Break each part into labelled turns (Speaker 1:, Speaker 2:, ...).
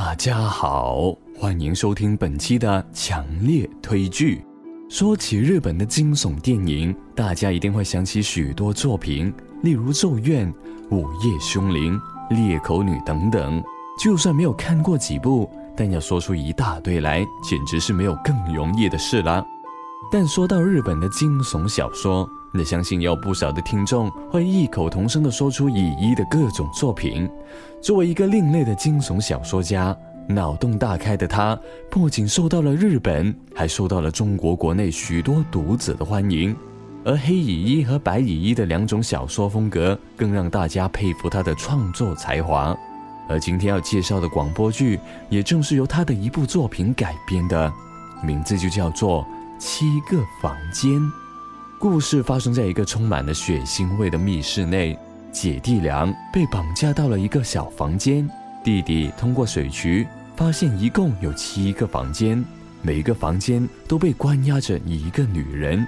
Speaker 1: 大家好，欢迎收听本期的强烈推剧。说起日本的惊悚电影，大家一定会想起许多作品，例如《咒怨》《午夜凶铃》《裂口女》等等。就算没有看过几部，但要说出一大堆来，简直是没有更容易的事了。但说到日本的惊悚小说，那相信有不少的听众会异口同声地说出乙一的各种作品。作为一个另类的惊悚小说家，脑洞大开的他，不仅受到了日本，还受到了中国国内许多读者的欢迎。而黑乙一和白乙一的两种小说风格，更让大家佩服他的创作才华。而今天要介绍的广播剧，也正是由他的一部作品改编的，名字就叫做。七个房间，故事发生在一个充满了血腥味的密室内。姐弟俩被绑架到了一个小房间，弟弟通过水渠发现一共有七个房间，每个房间都被关押着一个女人。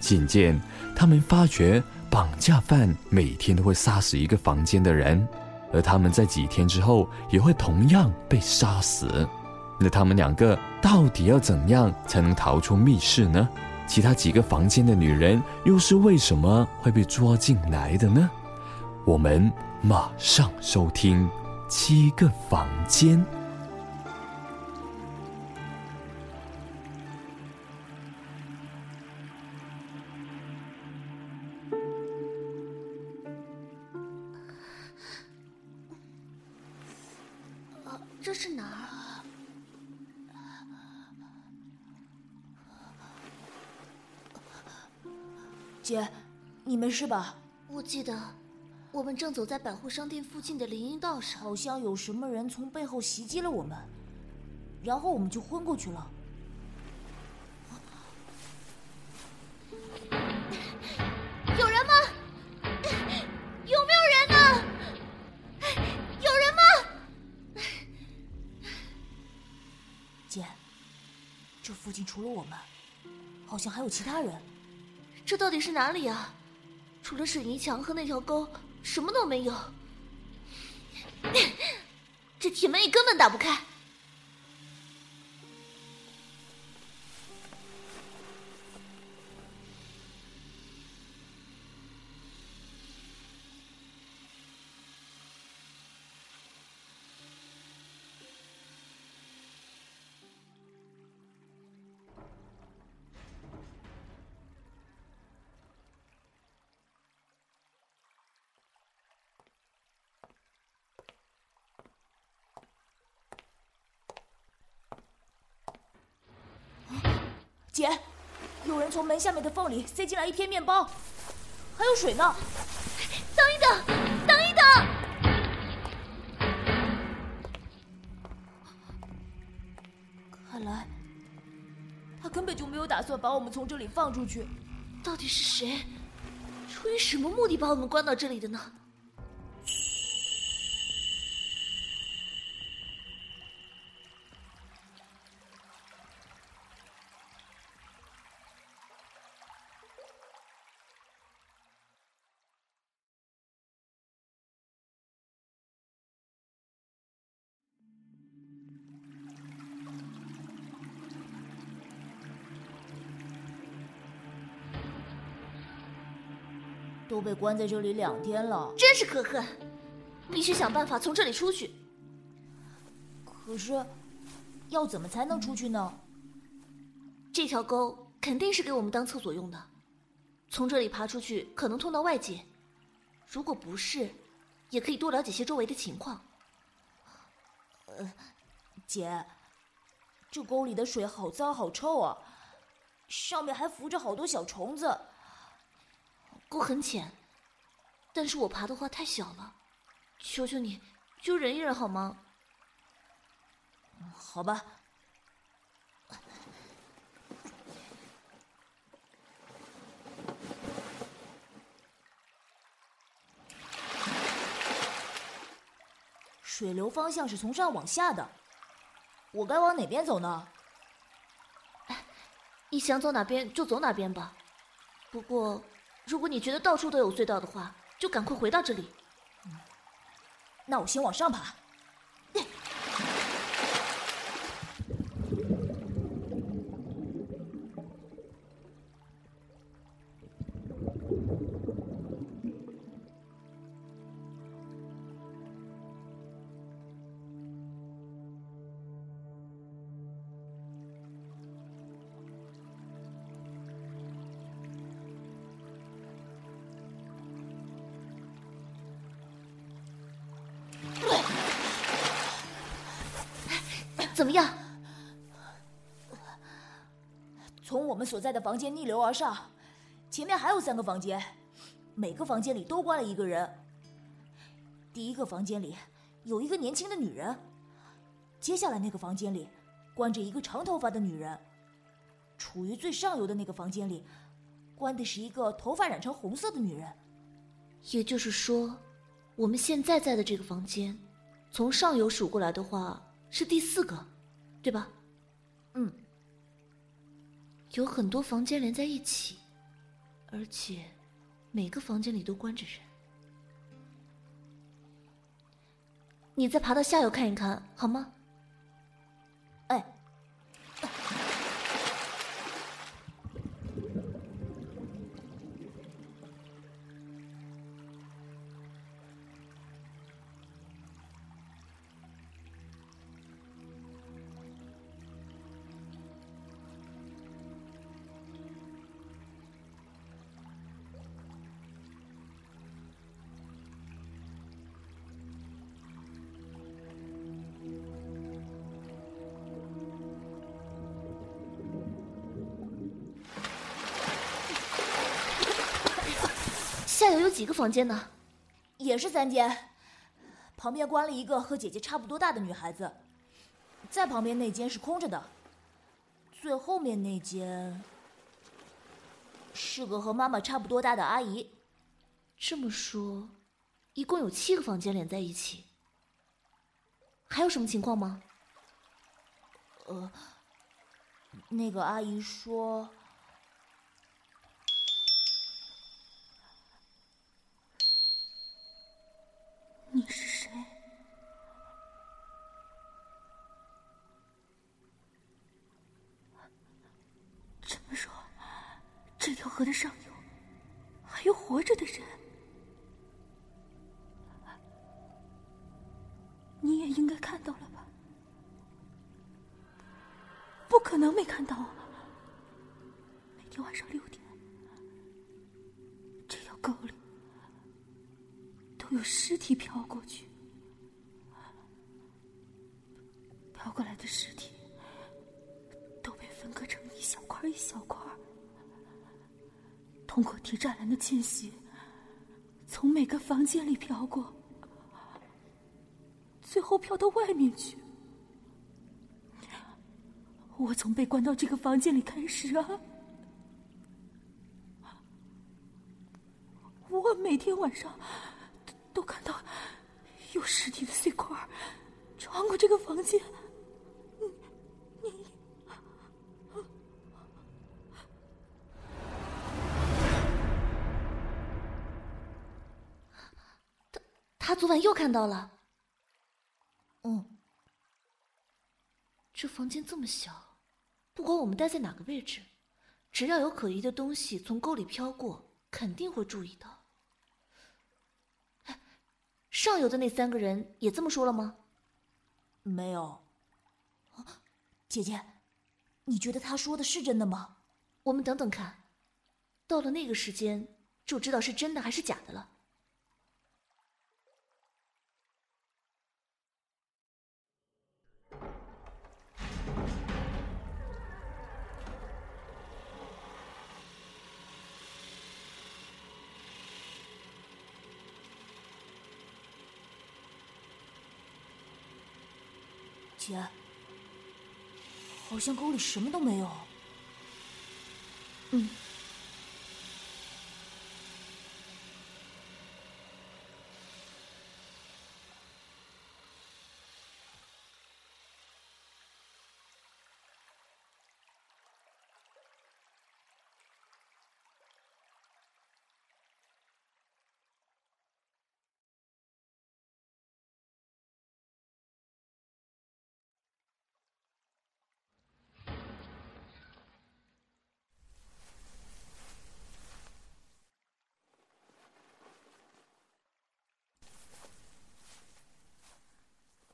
Speaker 1: 渐渐，他们发觉绑架犯每天都会杀死一个房间的人，而他们在几天之后也会同样被杀死。那他们两个到底要怎样才能逃出密室呢？其他几个房间的女人又是为什么会被抓进来的呢？我们马上收听《七个房间》。
Speaker 2: 没事吧？
Speaker 3: 我记得我们正走在百货商店附近的林荫道上，
Speaker 2: 好像有什么人从背后袭击了我们，然后我们就昏过去了。
Speaker 3: 有人吗？有没有人呢？有人吗？
Speaker 2: 姐，这附近除了我们，好像还有其他人。
Speaker 3: 这到底是哪里啊？除了水泥墙和那条沟，什么都没有。这铁门也根本打不开。
Speaker 2: 从门下面的缝里塞进来一片面包，还有水呢。
Speaker 3: 等一等，等一等！
Speaker 2: 看来他根本就没有打算把我们从这里放出去。
Speaker 3: 到底是谁？出于什么目的把我们关到这里的呢？
Speaker 2: 都被关在这里两天了，
Speaker 3: 真是可恨！必须想办法从这里出去。
Speaker 2: 可是，要怎么才能出去呢？
Speaker 3: 这条沟肯定是给我们当厕所用的，从这里爬出去可能通到外界。如果不是，也可以多了解些周围的情况。
Speaker 2: 呃，姐，这沟里的水好脏好臭啊，上面还浮着好多小虫子。
Speaker 3: 沟很浅，但是我爬的话太小了，求求你，就忍一忍好吗？
Speaker 2: 好吧。水流方向是从上往下的，我该往哪边走呢？
Speaker 3: 你想走哪边就走哪边吧，不过。如果你觉得到处都有隧道的话，就赶快回到这里。
Speaker 2: 那我先往上爬。所在的房间逆流而上，前面还有三个房间，每个房间里都关了一个人。第一个房间里有一个年轻的女人，接下来那个房间里关着一个长头发的女人，处于最上游的那个房间里关的是一个头发染成红色的女人。
Speaker 3: 也就是说，我们现在在的这个房间，从上游数过来的话是第四个，对吧？有很多房间连在一起，而且每个房间里都关着人。你再爬到下游看一看，好吗？下游有几个房间呢？
Speaker 2: 也是三间，旁边关了一个和姐姐差不多大的女孩子，在旁边那间是空着的，最后面那间是个和妈妈差不多大的阿姨。
Speaker 3: 这么说，一共有七个房间连在一起。还有什么情况吗？
Speaker 2: 呃，那个阿姨说，
Speaker 4: 你是谁？这么说，这条河的上游还有活着的人？你也应该看到了吧？不可能没看到啊！每天晚上六点，这条沟里有尸体飘过去，飘过来的尸体都被分割成一小块一小块，通过铁栅栏的间隙，从每个房间里飘过，最后飘到外面去。我从被关到这个房间里开始啊，我每天晚上都都看到有尸体的碎块穿过这个房间。你
Speaker 3: 他昨晚又看到了。
Speaker 2: 嗯，
Speaker 3: 这房间这么小，不管我们待在哪个位置，只要有可疑的东西从沟里飘过，肯定会注意到。哎，上游的那三个人也这么说了吗？
Speaker 2: 没有。啊姐姐，你觉得他说的是真的吗？
Speaker 3: 我们等等看，到了那个时间就知道是真的还是假的了。
Speaker 2: 姐，好像沟里什么都没有。
Speaker 3: 嗯，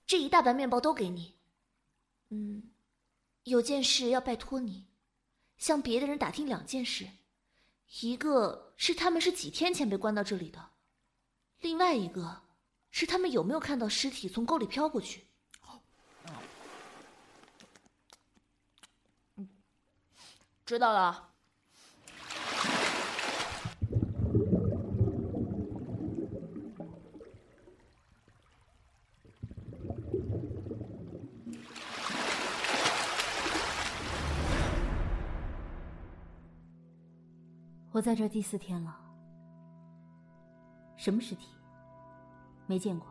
Speaker 3: 这一大半面包都给你，嗯，有件事要拜托你，向别的人打听两件事，一个是他们是几天前被关到这里的，另外一个是他们有没有看到尸体从沟里飘过去。
Speaker 2: 好，嗯，知道了。
Speaker 4: 我在这第四天了，什么尸体？没见过。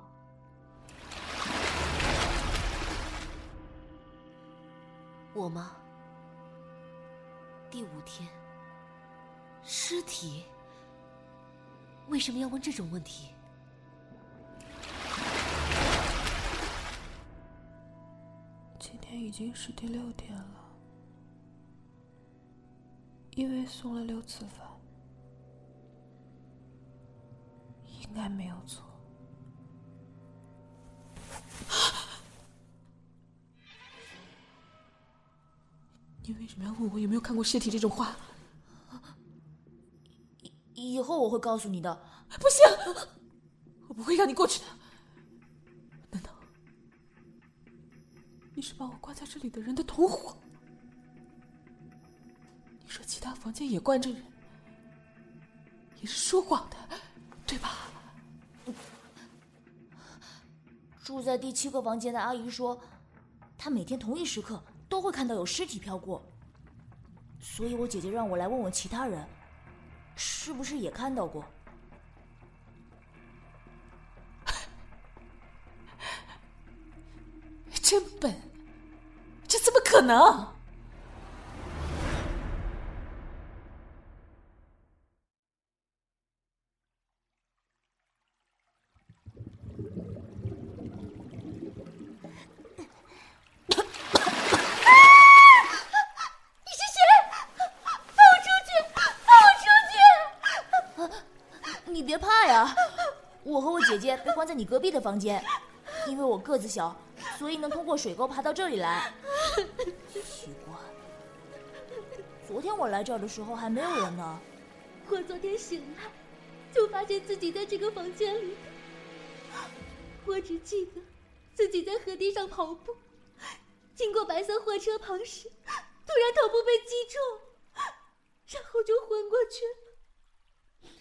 Speaker 3: 我吗？第五天，尸体？为什么要问这种问题？
Speaker 5: 今天已经是第六天了，因为送了六次饭，应该没有错。你为什么要问我有没有看过尸体这种话？
Speaker 2: 以以后我会告诉你的。
Speaker 5: 不行，我不会让你过去的。难道你是把我关在这里的人的同伙？你说其他房间也关着人，也是说谎的，对吧？
Speaker 2: 住在第七个房间的阿姨说，她每天同一时刻都会看到有尸体飘过，所以我姐姐让我来问问其他人，是不是也看到过。
Speaker 5: 真笨，这怎么可能？
Speaker 2: 你别怕呀，我和我姐姐被关在你隔壁的房间，因为我个子小，所以能通过水沟爬到这里来。奇怪，昨天我来这儿的时候还没有人呢。
Speaker 6: 我昨天醒来，就发现自己在这个房间里。我只记得自己在河堤上跑步，经过白色货车旁时，突然头部被击中，然后就昏过去了。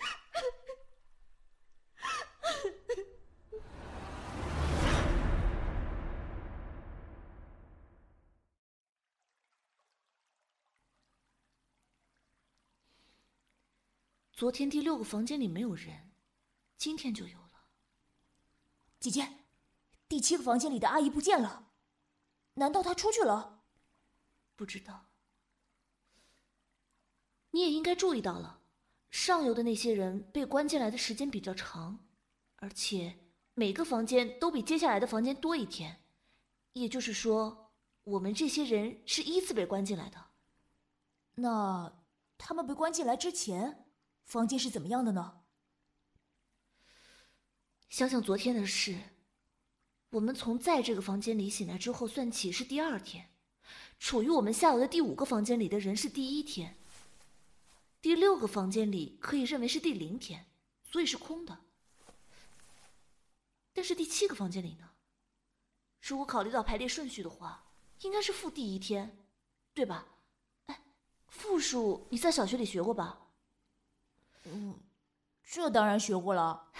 Speaker 3: 昨天第六个房间里没有人，今天就有了。
Speaker 2: 姐姐，第七个房间里的阿姨不见了，难道她出去了？
Speaker 3: 不知道。你也应该注意到了，上游的那些人被关进来的时间比较长，而且每个房间都比接下来的房间多一天，也就是说，我们这些人是依次被关进来的。
Speaker 2: 那他们被关进来之前，房间是怎么样的呢？
Speaker 3: 想想昨天的事，我们从在这个房间里醒来之后算起是第二天，处于我们下游的第五个房间里的人是第一天，第六个房间里可以认为是第零天，所以是空的。但是第七个房间里呢？如果考虑到排列顺序的话，应该是负第一天，对吧？哎，负数你在小学里学过吧？
Speaker 2: 嗯，这当然学过了。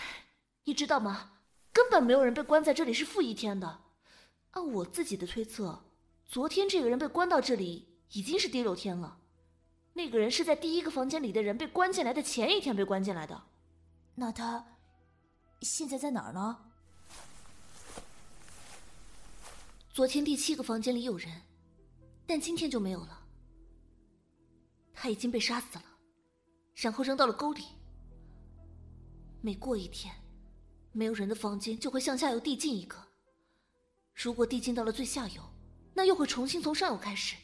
Speaker 3: 你知道吗？根本没有人被关在这里是负一天的。按我自己的推测，昨天这个人被关到这里已经是第六天了。那个人是在第一个房间里的人被关进来的前一天被关进来的。
Speaker 2: 那他现在在哪儿呢？
Speaker 3: 昨天第七个房间里有人，但今天就没有了。他已经被杀死了，然后扔到了沟里。每过一天，没有人的房间就会向下游递进一个。如果递进到了最下游，那又会重新从上游开始。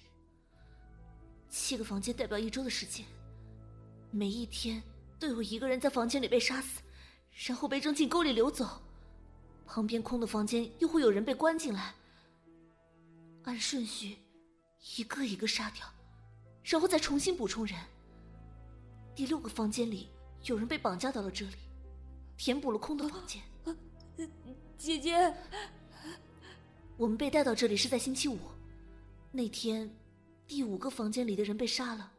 Speaker 3: 七个房间代表一周的时间，每一天都有一个人在房间里被杀死，然后被扔进沟里流走。旁边空的房间又会有人被关进来。按顺序，一个一个杀掉，然后再重新补充人。第六个房间里有人被绑架到了这里，填补了空的房间。
Speaker 2: 姐姐，
Speaker 3: 我们被带到这里是在星期五，那天第五个房间里的人被杀了，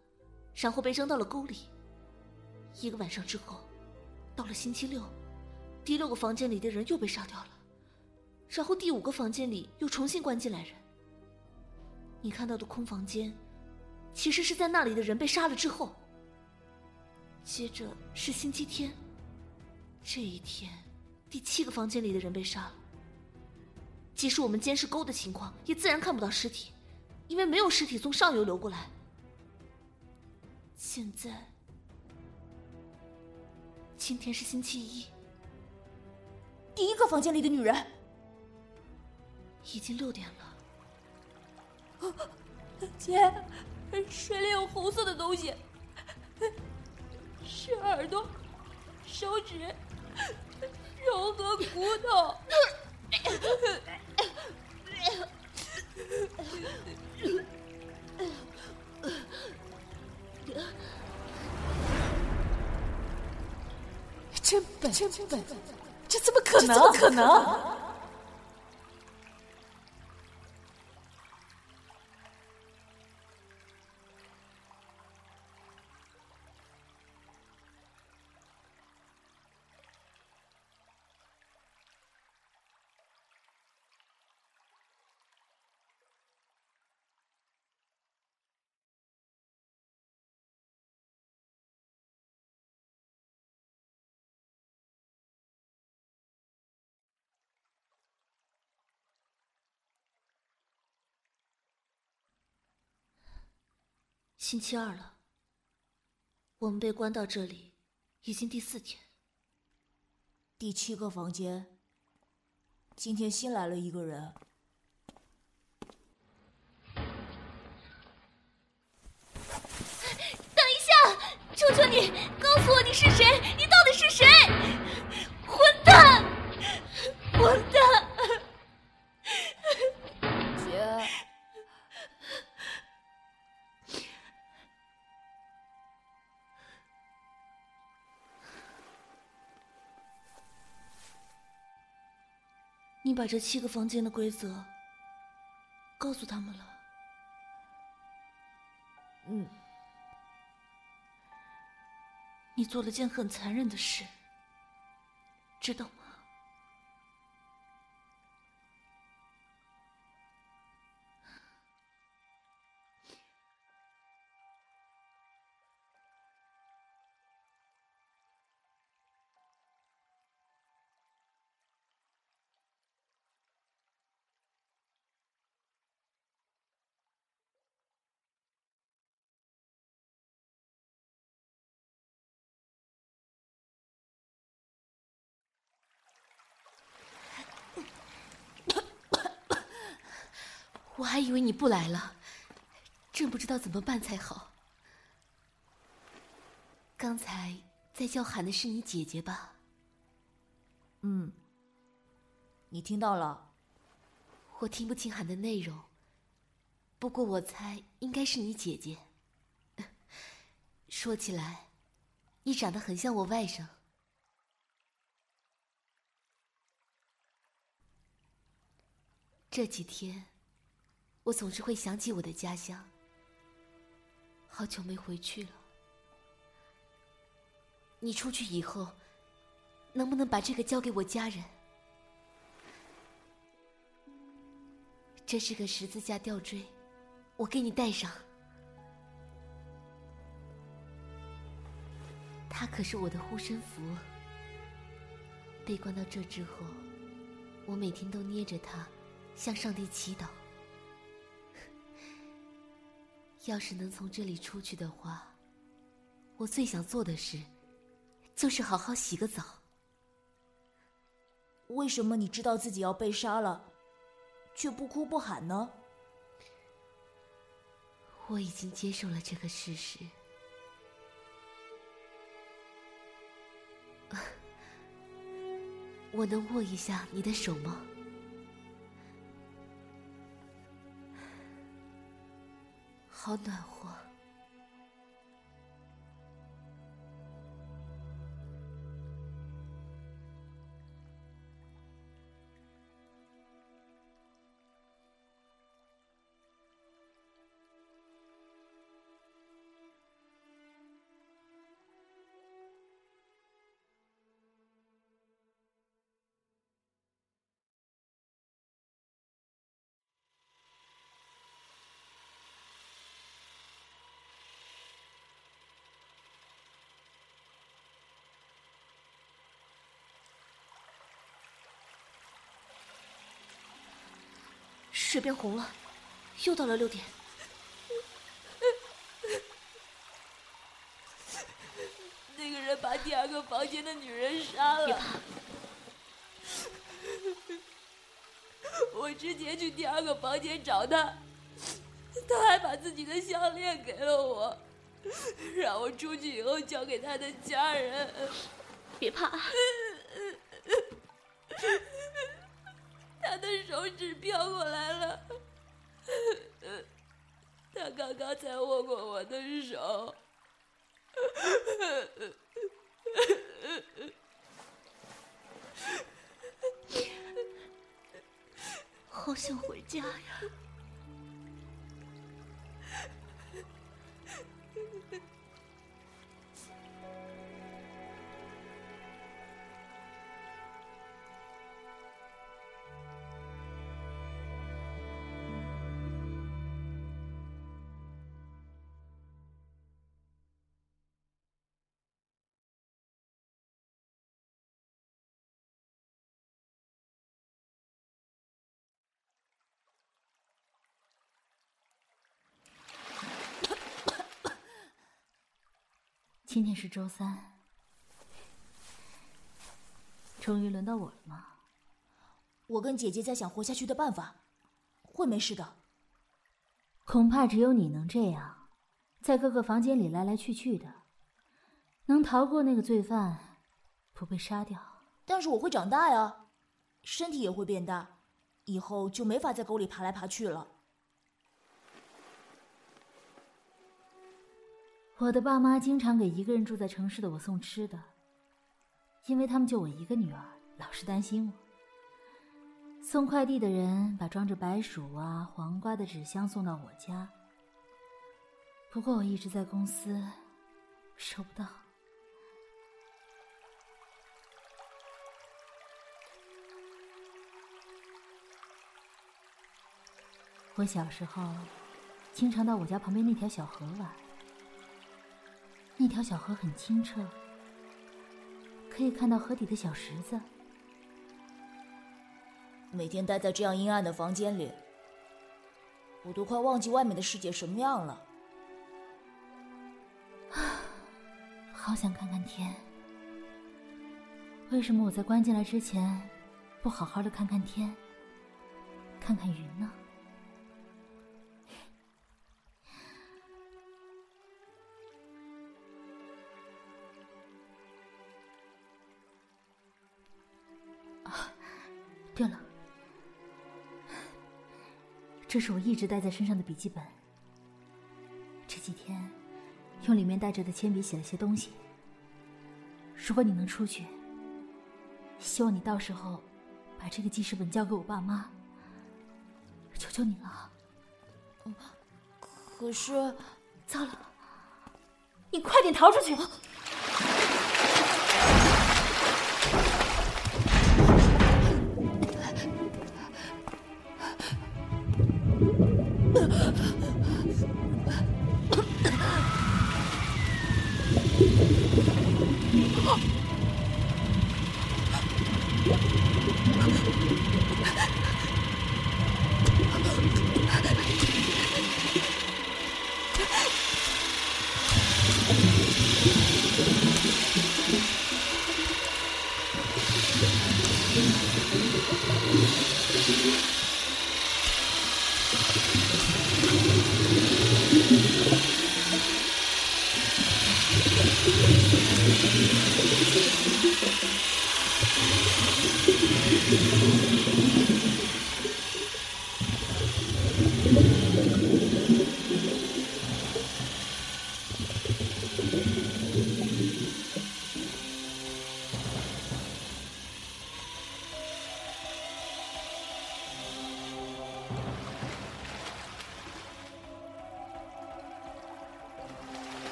Speaker 3: 然后被扔到了沟里。一个晚上之后，到了星期六，第六个房间里的人又被杀掉了，然后第五个房间里又重新关进来人。你看到的空房间，其实是在那里的人被杀了之后。接着是星期天，这一天，第七个房间里的人被杀了。即使我们监视沟的情况，也自然看不到尸体，因为没有尸体从上游流过来。现在，今天是星期一，
Speaker 2: 第一个房间里的女人
Speaker 3: 已经六点了。
Speaker 4: 姐，水里有红色的东西，是耳朵、手指、肉和骨头。
Speaker 5: 真笨，真笨，这怎么可能？怎么可能？
Speaker 3: 星期二了，我们被关到这里，已经第四天。
Speaker 2: 第七个房间，今天新来了一个人。
Speaker 3: 等一下，求求你告诉我你是谁？你到底是谁？你把这七个房间的规则告诉他们了？
Speaker 2: 嗯，
Speaker 3: 你做了件很残忍的事，知道吗？
Speaker 5: 我还以为你不来了，真不知道怎么办才好。刚才在叫喊的是你姐姐吧？
Speaker 2: 嗯，你听到了？
Speaker 5: 我听不清喊的内容，不过我猜应该是你姐姐。说起来，你长得很像我外甥。这几天，我总是会想起我的家乡。好久没回去了。你出去以后，能不能把这个交给我家人？这是个十字架吊坠，我给你戴上。它可是我的护身符。被关到这之后，我每天都捏着它，向上帝祈祷。要是能从这里出去的话，我最想做的事，就是好好洗个澡。
Speaker 2: 为什么你知道自己要被杀了，却不哭不喊呢？
Speaker 5: 我已经接受了这个事实。我能握一下你的手吗？好暖和。
Speaker 3: 水变红了，又到了六点。
Speaker 2: 那个人把第二个房间的女人杀了。
Speaker 3: 别怕，
Speaker 2: 我之前去第二个房间找他，他还把自己的项链给了我，让我出去以后交给他的家人。
Speaker 3: 别怕，
Speaker 2: 飘过来了，他刚刚才握过我的手。
Speaker 3: 好想回家呀！
Speaker 4: 今天是周三，终于轮到我了吗？
Speaker 2: 我跟姐姐在想活下去的办法，会没事的。
Speaker 4: 恐怕只有你能这样，在各个房间里来来去去的，能逃过那个罪犯，不被杀掉。
Speaker 2: 但是我会长大呀，身体也会变大，以后就没法在沟里爬来爬去了。
Speaker 4: 我的爸妈经常给一个人住在城市的我送吃的，因为他们就我一个女儿，老是担心我。送快递的人把装着白薯啊、黄瓜的纸箱送到我家，不过我一直在公司，收不到。我小时候经常到我家旁边那条小河玩。那条小河很清澈，可以看到河底的小石子。
Speaker 2: 每天待在这样阴暗的房间里，我都快忘记外面的世界什么样了。
Speaker 4: 好想看看天。为什么我在关进来之前，不好好的看看天，看看云呢？这是我一直带在身上的笔记本。这几天用里面带着的铅笔写了些东西。如果你能出去，希望你到时候把这个记事本交给我爸妈。求求你了。
Speaker 2: 可是，
Speaker 4: 糟了，你快点逃出去！あっ。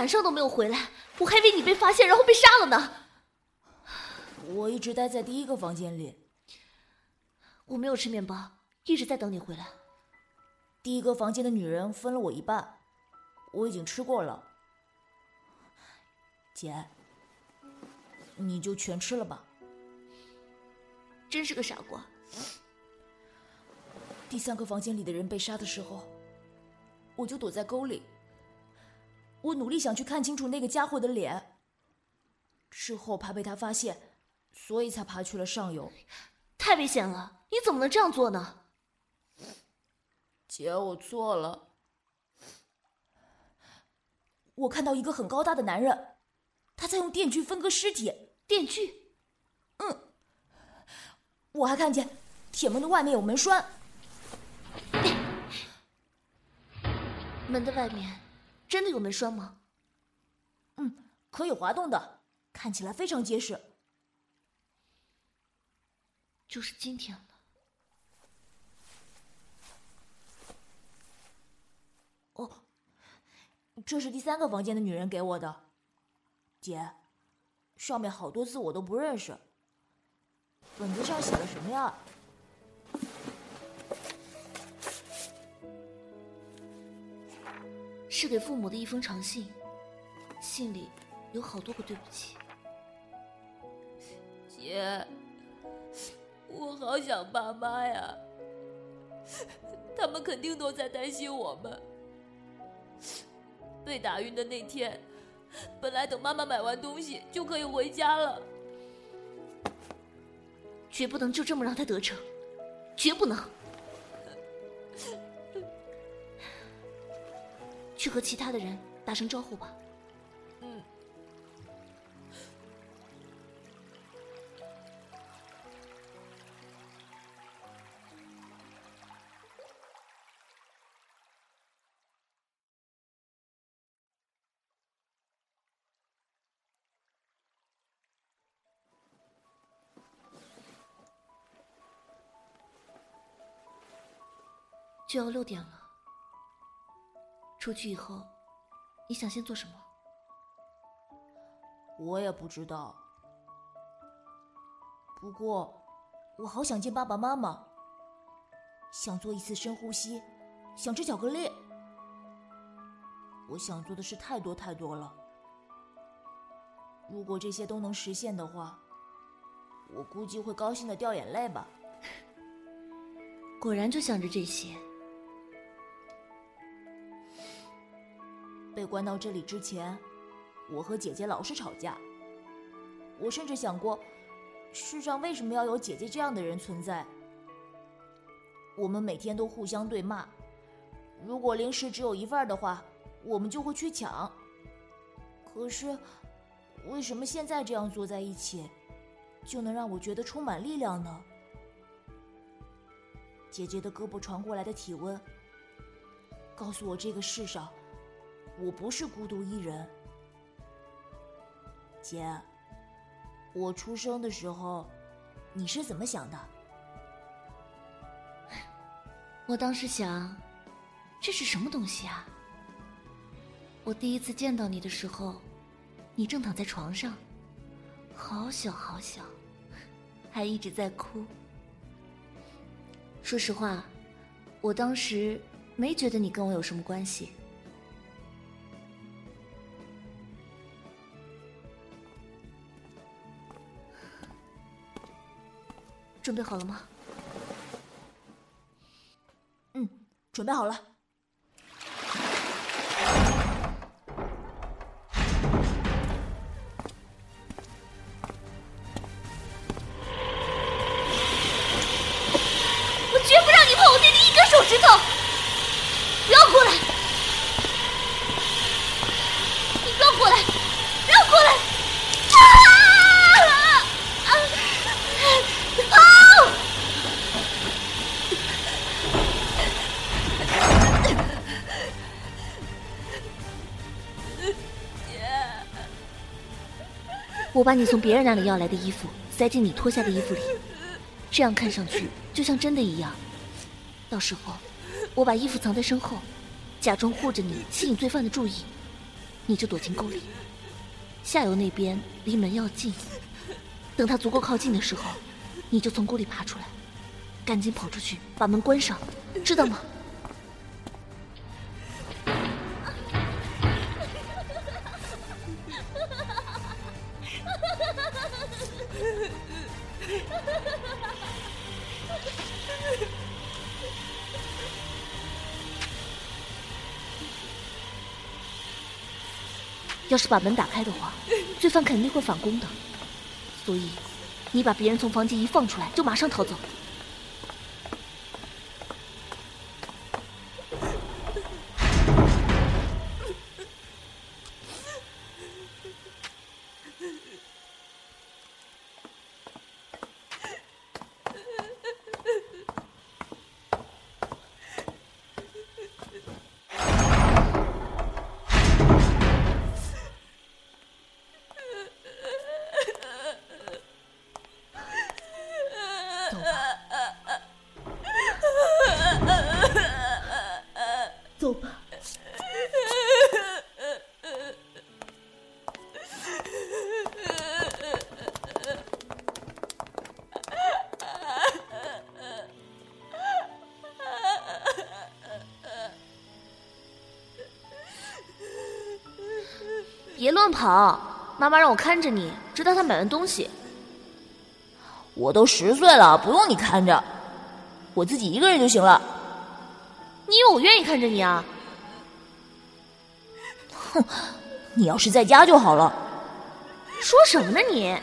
Speaker 3: 晚上都没有回来，我还以为你被发现然后被杀了呢。
Speaker 2: 我一直待在第一个房间里。
Speaker 3: 我没有吃面包，一直在等你回来。
Speaker 2: 第一个房间的女人分了我一半，我已经吃过了。姐，你就全吃了吧。
Speaker 3: 真是个傻瓜。
Speaker 2: 第三个房间里的人被杀的时候，我就躲在沟里。我努力想去看清楚那个家伙的脸，之后怕被他发现，所以才爬去了上游。
Speaker 3: 太危险了！你怎么能这样做呢？
Speaker 2: 姐，我错了。我看到一个很高大的男人，他在用电锯分割尸体。
Speaker 3: 电锯？
Speaker 2: 嗯。我还看见铁门的外面有门栓。
Speaker 3: 门的外面真的有门栓吗？
Speaker 2: 嗯，可以滑动的，看起来非常结实。
Speaker 3: 就是今天了。
Speaker 2: 哦，这是第三个房间的女人给我的，姐，上面好多字我都不认识。本子上写的什么呀？
Speaker 3: 是给父母的一封长信，信里有好多个对不起。
Speaker 2: 姐。我好想爸妈呀！他们肯定都在担心我们。被打晕的那天，本来等妈妈买完东西就可以回家了，
Speaker 3: 绝不能就这么让他得逞，绝不能！去和其他的人打声招呼吧。嗯就要六点了，出去以后，你想先做什么？
Speaker 2: 我也不知道。不过，我好想见爸爸妈妈，想做一次深呼吸，想吃巧克力。我想做的事太多太多了。如果这些都能实现的话，我估计会高兴的掉眼泪吧。
Speaker 3: 果然就想着这些。
Speaker 2: 被关到这里之前，我和姐姐老是吵架。我甚至想过，世上为什么要有姐姐这样的人存在？我们每天都互相对骂。如果零食只有一份的话，我们就会去抢。可是，为什么现在这样坐在一起，就能让我觉得充满力量呢？姐姐的胳膊传过来的体温，告诉我这个世上。我不是孤独一人，姐。我出生的时候，你是怎么想的？
Speaker 3: 我当时想，这是什么东西啊？我第一次见到你的时候，你正躺在床上，好小好小，还一直在哭。说实话，我当时没觉得你跟我有什么关系。准备好了吗？
Speaker 2: 嗯，准备好了。
Speaker 3: 我把你从别人那里要来的衣服塞进你脱下的衣服里，这样看上去就像真的一样。到时候，我把衣服藏在身后，假装护着你，吸引罪犯的注意。你就躲进沟里。下游那边离门要近，等他足够靠近的时候，你就从沟里爬出来，赶紧跑出去把门关上，知道吗？要是把门打开的话，罪犯肯定会反攻的。所以，你把别人从房间一放出来，就马上逃走。跑，妈妈让我看着你，直到她买完东西。
Speaker 2: 我都十岁了，不用你看着，我自己一个人就行了。
Speaker 3: 你以为我愿意看着你啊？
Speaker 2: 哼，你要是在家就好了。
Speaker 3: 说什么呢你？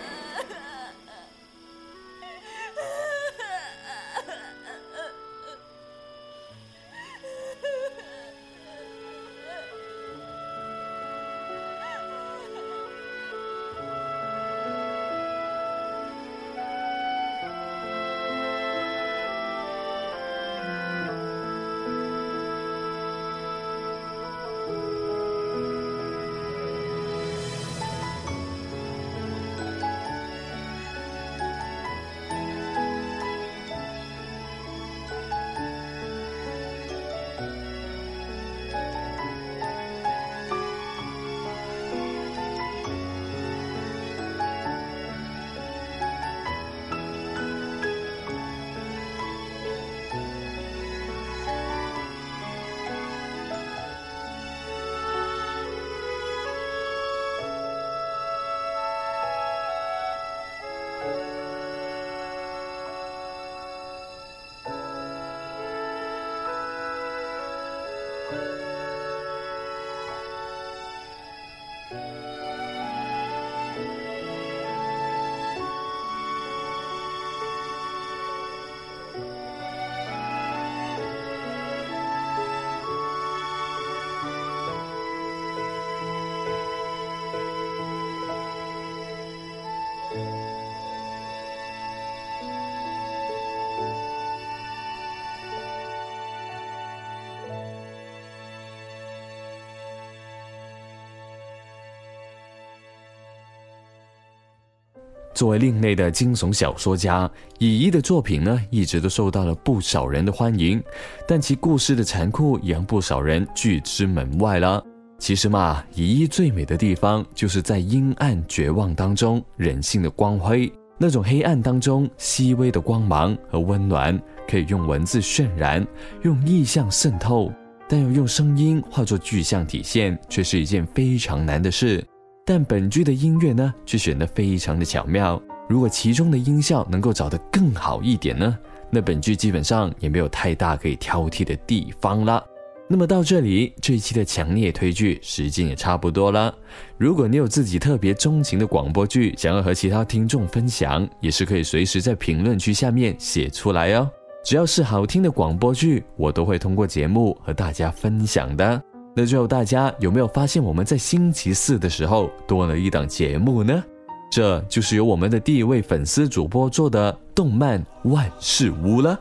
Speaker 1: 作为另类的惊悚小说家，乙一的作品呢，一直都受到了不少人的欢迎，但其故事的残酷也让不少人拒之门外了。其实嘛，乙一最美的地方，就是在阴暗绝望当中，人性的光辉，那种黑暗当中细微的光芒和温暖，可以用文字渲染，用意象渗透，但要用声音化作具象体现，却是一件非常难的事。但本剧的音乐呢，却选得非常的巧妙。如果其中的音效能够找得更好一点呢，那本剧基本上也没有太大可以挑剔的地方了。那么到这里，这一期的强烈推剧时间也差不多了。如果你有自己特别钟情的广播剧，想要和其他听众分享，也是可以随时在评论区下面写出来哦。只要是好听的广播剧，我都会通过节目和大家分享的。那最后，大家有没有发现我们在星期四的时候多了一档节目呢？这就是由我们的第一位粉丝主播做的动漫《万事屋》了。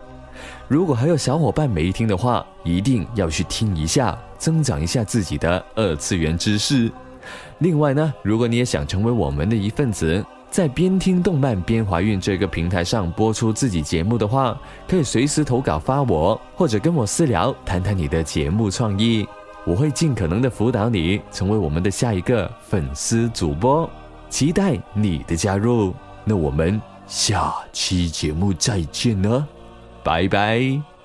Speaker 1: 如果还有小伙伴没听的话，一定要去听一下，增长一下自己的二次元知识。另外呢，如果你也想成为我们的一份子，在边听动漫边怀孕这个平台上播出自己节目的话，可以随时投稿发我，或者跟我私聊谈谈你的节目创意。我会尽可能的辅导你，成为我们的下一个粉丝主播，期待你的加入。那我们下期节目再见了，拜拜。